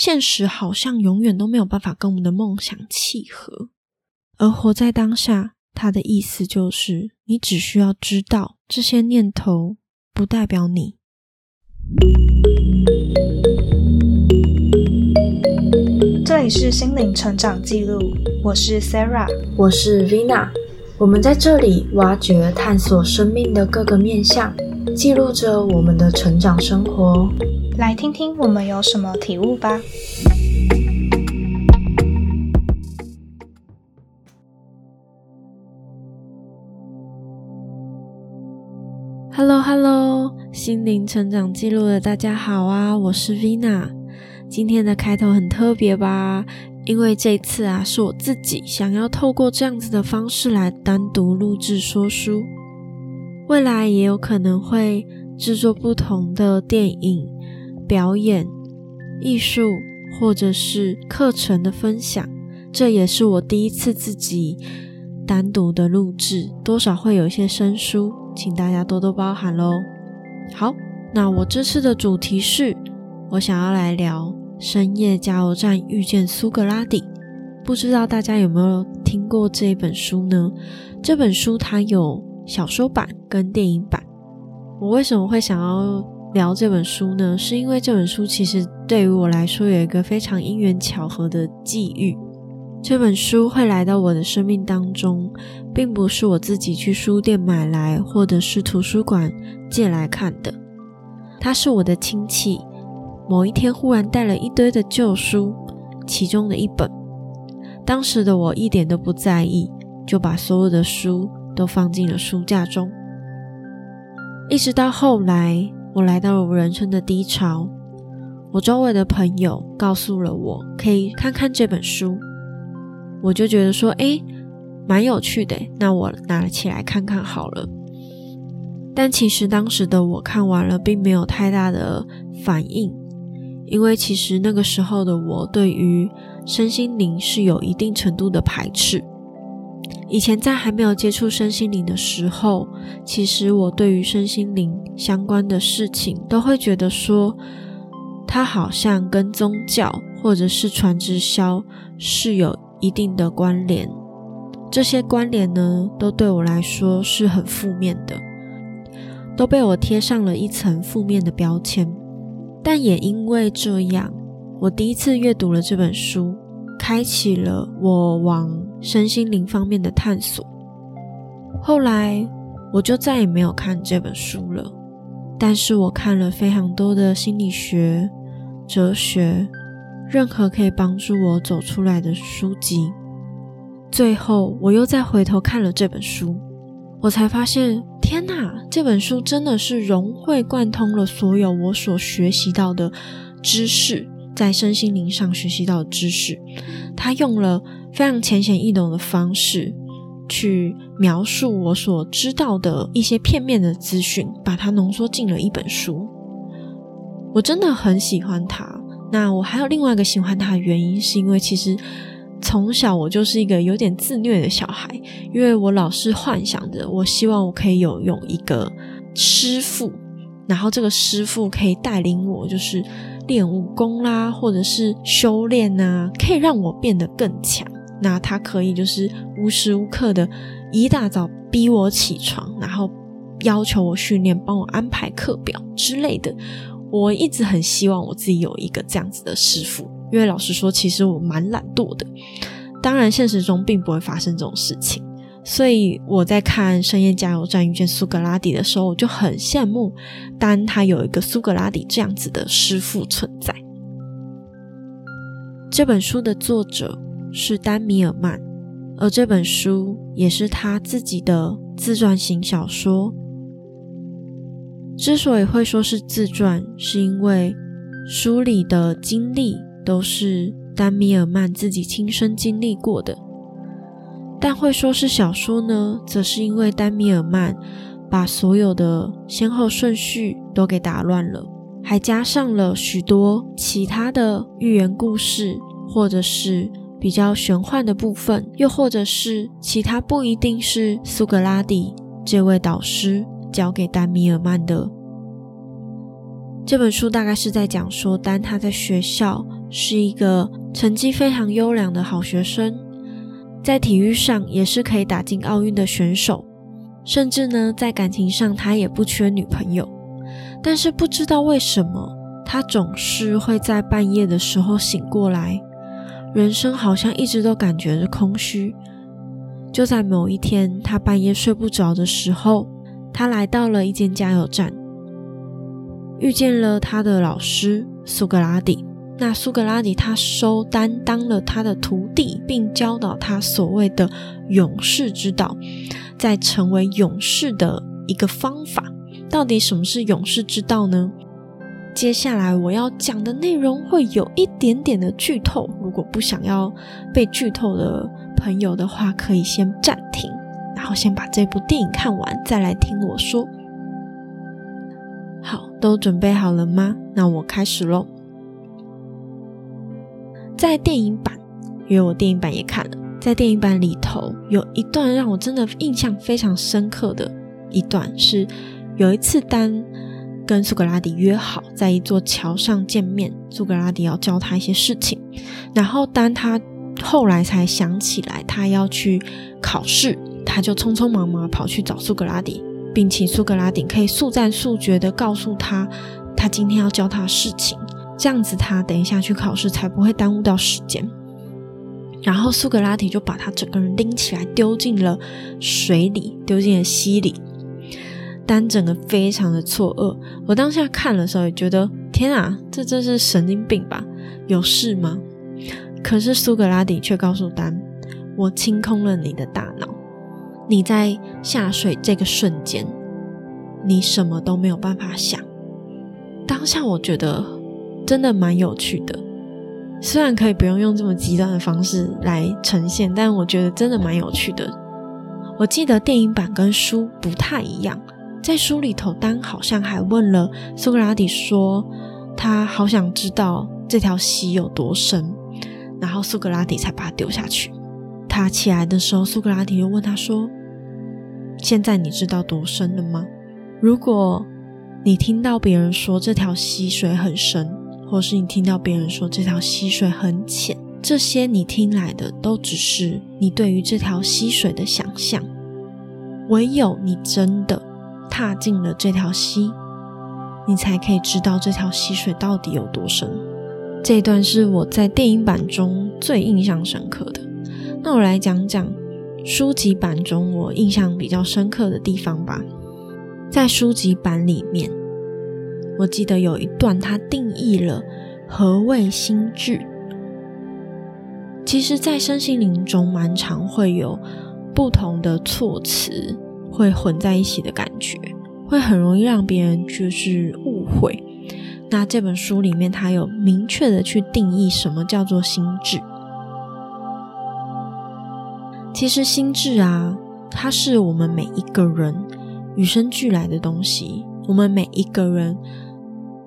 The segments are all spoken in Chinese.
现实好像永远都没有办法跟我们的梦想契合。而活在当下，它的意思就是，你只需要知道这些念头不代表你。这里是心灵成长记录，我是 Sarah，我是 Vina，我们在这里挖掘、探索生命的各个面向，记录着我们的成长生活。来听听我们有什么体悟吧。Hello，Hello，心灵成长记录的大家好啊，我是 Vina。今天的开头很特别吧？因为这次啊，是我自己想要透过这样子的方式来单独录制说书。未来也有可能会制作不同的电影、表演、艺术或者是课程的分享。这也是我第一次自己单独的录制，多少会有一些生疏。请大家多多包涵喽。好，那我这次的主题是，我想要来聊深夜加油站遇见苏格拉底。不知道大家有没有听过这一本书呢？这本书它有小说版跟电影版。我为什么会想要聊这本书呢？是因为这本书其实对于我来说有一个非常因缘巧合的际遇。这本书会来到我的生命当中，并不是我自己去书店买来，或者是图书馆借来看的。它是我的亲戚某一天忽然带了一堆的旧书，其中的一本。当时的我一点都不在意，就把所有的书都放进了书架中。一直到后来，我来到了我人生的低潮，我周围的朋友告诉了我，可以看看这本书。我就觉得说，哎，蛮有趣的，那我拿起来看看好了。但其实当时的我看完了，并没有太大的反应，因为其实那个时候的我对于身心灵是有一定程度的排斥。以前在还没有接触身心灵的时候，其实我对于身心灵相关的事情，都会觉得说，它好像跟宗教或者是传直销是有。一定的关联，这些关联呢，都对我来说是很负面的，都被我贴上了一层负面的标签。但也因为这样，我第一次阅读了这本书，开启了我往身心灵方面的探索。后来我就再也没有看这本书了，但是我看了非常多的心理学、哲学。任何可以帮助我走出来的书籍，最后我又再回头看了这本书，我才发现，天哪！这本书真的是融会贯通了所有我所学习到的知识，在身心灵上学习到的知识。他用了非常浅显易懂的方式去描述我所知道的一些片面的资讯，把它浓缩进了一本书。我真的很喜欢它。那我还有另外一个喜欢他的原因，是因为其实从小我就是一个有点自虐的小孩，因为我老是幻想着，我希望我可以有有一个师傅，然后这个师傅可以带领我，就是练武功啦，或者是修炼啊，可以让我变得更强。那他可以就是无时无刻的一大早逼我起床，然后要求我训练，帮我安排课表之类的。我一直很希望我自己有一个这样子的师傅，因为老实说，其实我蛮懒惰的。当然，现实中并不会发生这种事情，所以我在看《深夜加油站遇见苏格拉底》的时候，我就很羡慕丹他有一个苏格拉底这样子的师傅存在。这本书的作者是丹米尔曼，而这本书也是他自己的自传型小说。之所以会说是自传，是因为书里的经历都是丹米尔曼自己亲身经历过的。但会说是小说呢，则是因为丹米尔曼把所有的先后顺序都给打乱了，还加上了许多其他的寓言故事，或者是比较玄幻的部分，又或者是其他不一定是苏格拉底这位导师。交给丹米尔曼的这本书，大概是在讲说，丹他在学校是一个成绩非常优良的好学生，在体育上也是可以打进奥运的选手，甚至呢，在感情上他也不缺女朋友。但是不知道为什么，他总是会在半夜的时候醒过来，人生好像一直都感觉着空虚。就在某一天，他半夜睡不着的时候，他来到了一间加油站，遇见了他的老师苏格拉底。那苏格拉底他收担当了他的徒弟，并教导他所谓的勇士之道，在成为勇士的一个方法。到底什么是勇士之道呢？接下来我要讲的内容会有一点点的剧透，如果不想要被剧透的朋友的话，可以先暂停，然后先把这部电影看完，再来听我说。好，都准备好了吗？那我开始喽。在电影版，因为我电影版也看了，在电影版里头有一段让我真的印象非常深刻的一段，是有一次丹跟苏格拉底约好在一座桥上见面，苏格拉底要教他一些事情，然后当他后来才想起来他要去考试，他就匆匆忙忙跑去找苏格拉底，并请苏格拉底可以速战速决的告诉他他今天要教他的事情。这样子，他等一下去考试才不会耽误到时间。然后苏格拉底就把他整个人拎起来丢进了水里，丢进了溪里。丹整个非常的错愕。我当下看的时候也觉得，天啊，这真是神经病吧？有事吗？可是苏格拉底却告诉丹：“我清空了你的大脑，你在下水这个瞬间，你什么都没有办法想。”当下我觉得。真的蛮有趣的，虽然可以不用用这么极端的方式来呈现，但我觉得真的蛮有趣的。我记得电影版跟书不太一样，在书里头，丹好像还问了苏格拉底说，他好想知道这条溪有多深，然后苏格拉底才把他丢下去。他起来的时候，苏格拉底又问他说：“现在你知道多深了吗？如果你听到别人说这条溪水很深。”或是你听到别人说这条溪水很浅，这些你听来的都只是你对于这条溪水的想象。唯有你真的踏进了这条溪，你才可以知道这条溪水到底有多深。这段是我在电影版中最印象深刻的。那我来讲讲书籍版中我印象比较深刻的地方吧。在书籍版里面。我记得有一段，它定义了何谓心智。其实，在身心灵中，蛮常会有不同的措辞会混在一起的感觉，会很容易让别人就是误会。那这本书里面，它有明确的去定义什么叫做心智。其实，心智啊，它是我们每一个人与生俱来的东西，我们每一个人。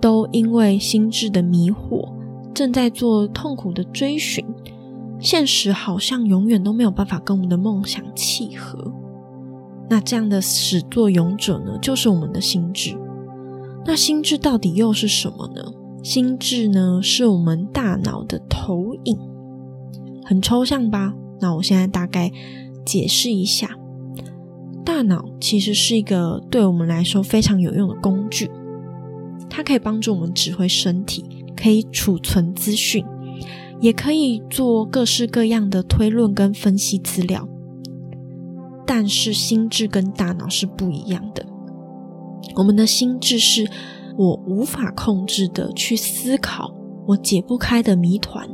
都因为心智的迷惑，正在做痛苦的追寻，现实好像永远都没有办法跟我们的梦想契合。那这样的始作俑者呢，就是我们的心智。那心智到底又是什么呢？心智呢，是我们大脑的投影，很抽象吧？那我现在大概解释一下，大脑其实是一个对我们来说非常有用的工具。它可以帮助我们指挥身体，可以储存资讯，也可以做各式各样的推论跟分析资料。但是心智跟大脑是不一样的。我们的心智是我无法控制的去思考我解不开的谜团，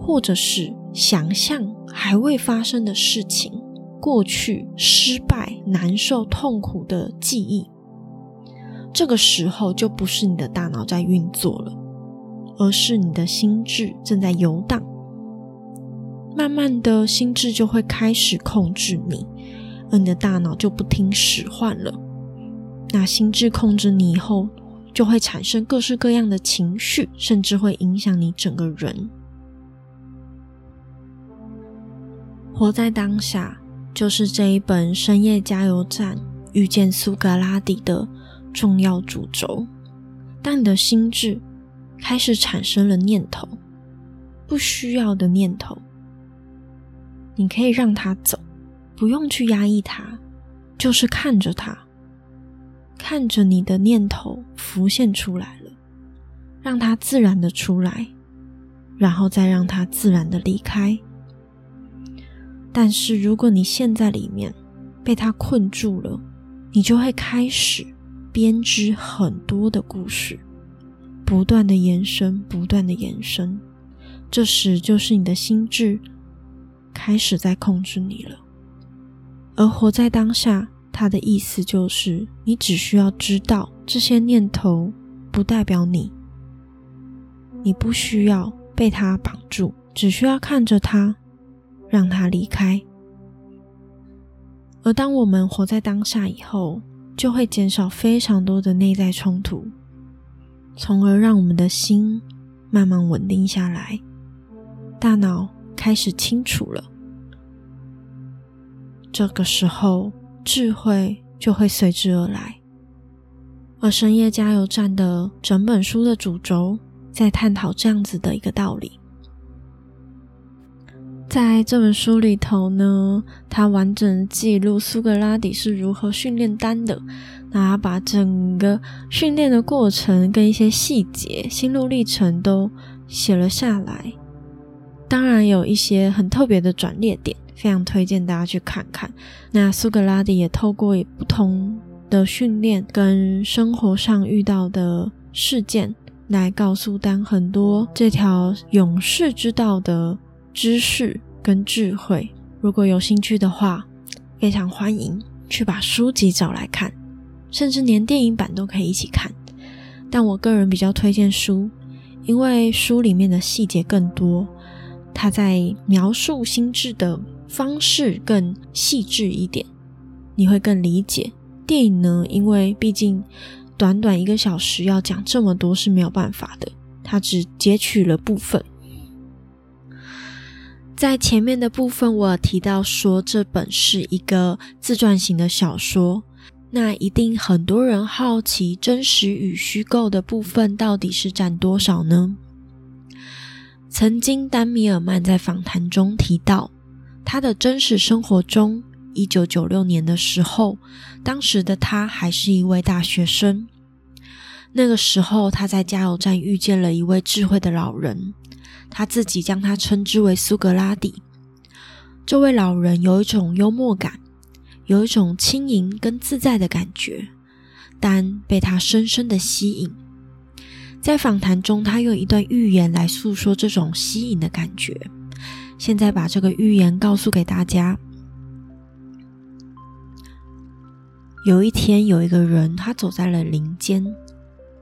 或者是想象还未发生的事情、过去失败、难受、痛苦的记忆。这个时候就不是你的大脑在运作了，而是你的心智正在游荡。慢慢的，心智就会开始控制你，而你的大脑就不听使唤了。那心智控制你以后，就会产生各式各样的情绪，甚至会影响你整个人。活在当下，就是这一本《深夜加油站》遇见苏格拉底的。重要主轴。当你的心智开始产生了念头，不需要的念头，你可以让它走，不用去压抑它，就是看着它，看着你的念头浮现出来了，让它自然的出来，然后再让它自然的离开。但是如果你陷在里面，被它困住了，你就会开始编织很多的故事，不断的延伸，不断的延伸。这时就是你的心智开始在控制你了。而活在当下，它的意思就是，你只需要知道这些念头不代表你，你不需要被它绑住，只需要看着它，让它离开。而当我们活在当下以后，就会减少非常多的内在冲突，从而让我们的心慢慢稳定下来，大脑开始清楚了。这个时候，智慧就会随之而来。而深夜加油站的整本书的主轴，在探讨这样子的一个道理。在这本书里头呢，他完整记录苏格拉底是如何训练丹的。那他把整个训练的过程跟一些细节、心路历程都写了下来。当然有一些很特别的转捩点，非常推荐大家去看看。那苏格拉底也透过不同的训练跟生活上遇到的事件，来告诉丹很多这条勇士之道的。知识跟智慧，如果有兴趣的话，非常欢迎去把书籍找来看，甚至连电影版都可以一起看。但我个人比较推荐书，因为书里面的细节更多，他在描述心智的方式更细致一点，你会更理解。电影呢，因为毕竟短短一个小时要讲这么多是没有办法的，他只截取了部分。在前面的部分，我有提到说这本是一个自传型的小说，那一定很多人好奇真实与虚构的部分到底是占多少呢？曾经丹米尔曼在访谈中提到，他的真实生活中，一九九六年的时候，当时的他还是一位大学生，那个时候他在加油站遇见了一位智慧的老人。他自己将他称之为苏格拉底。这位老人有一种幽默感，有一种轻盈跟自在的感觉，但被他深深的吸引。在访谈中，他用一段寓言来诉说这种吸引的感觉。现在把这个寓言告诉给大家。有一天，有一个人，他走在了林间，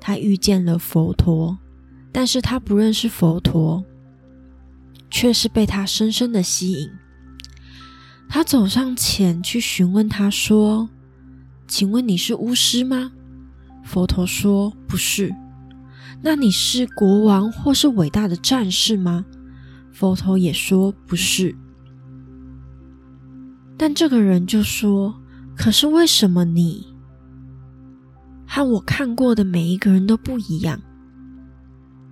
他遇见了佛陀，但是他不认识佛陀。却是被他深深的吸引。他走上前去询问他说：“请问你是巫师吗？”佛陀说：“不是。”那你是国王或是伟大的战士吗？佛陀也说：“不是。”但这个人就说：“可是为什么你和我看过的每一个人都不一样？”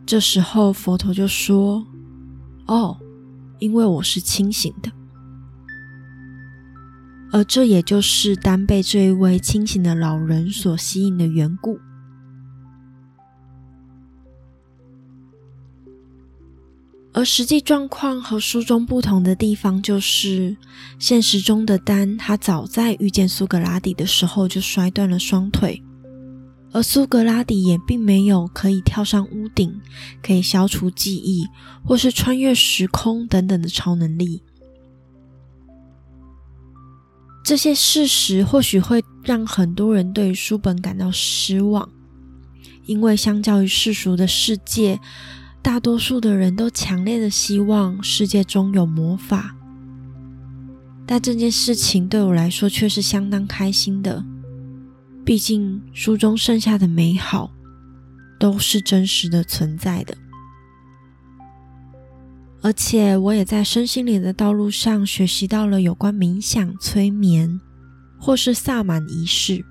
这时候佛陀就说。哦，因为我是清醒的，而这也就是丹被这一位清醒的老人所吸引的缘故。而实际状况和书中不同的地方，就是现实中的丹，他早在遇见苏格拉底的时候就摔断了双腿。而苏格拉底也并没有可以跳上屋顶、可以消除记忆或是穿越时空等等的超能力。这些事实或许会让很多人对书本感到失望，因为相较于世俗的世界，大多数的人都强烈的希望世界中有魔法。但这件事情对我来说却是相当开心的。毕竟，书中剩下的美好都是真实的存在的，而且我也在身心灵的道路上学习到了有关冥想、催眠或是萨满仪式，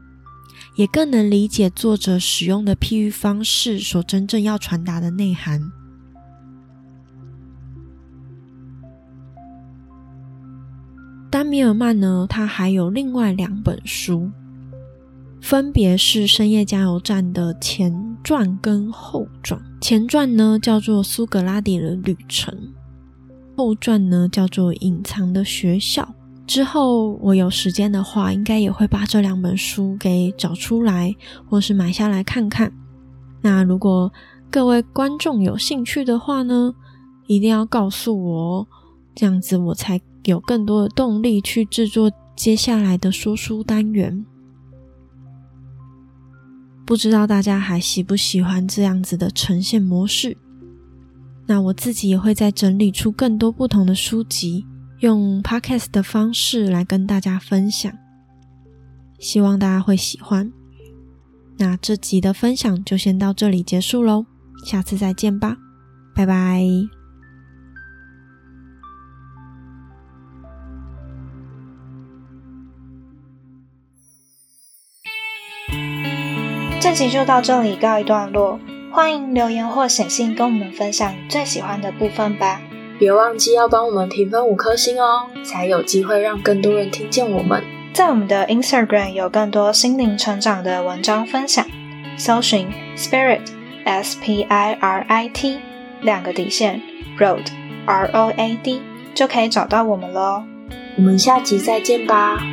也更能理解作者使用的譬喻方式所真正要传达的内涵。丹米尔曼呢，他还有另外两本书，分别是《深夜加油站》的前传跟后传。前传呢叫做《苏格拉底的旅程》，后传呢叫做《隐藏的学校》。之后我有时间的话，应该也会把这两本书给找出来，或是买下来看看。那如果各位观众有兴趣的话呢，一定要告诉我哦，这样子我才。有更多的动力去制作接下来的说书单元。不知道大家还喜不喜欢这样子的呈现模式？那我自己也会再整理出更多不同的书籍，用 podcast 的方式来跟大家分享。希望大家会喜欢。那这集的分享就先到这里结束喽，下次再见吧，拜拜。这集就到这里告一段落，欢迎留言或写信跟我们分享你最喜欢的部分吧。别忘记要帮我们评分五颗星哦，才有机会让更多人听见我们。在我们的 Instagram 有更多心灵成长的文章分享，搜寻 Spirit S P I R I T 两个底线 Road R O A D 就可以找到我们喽。我们下集再见吧。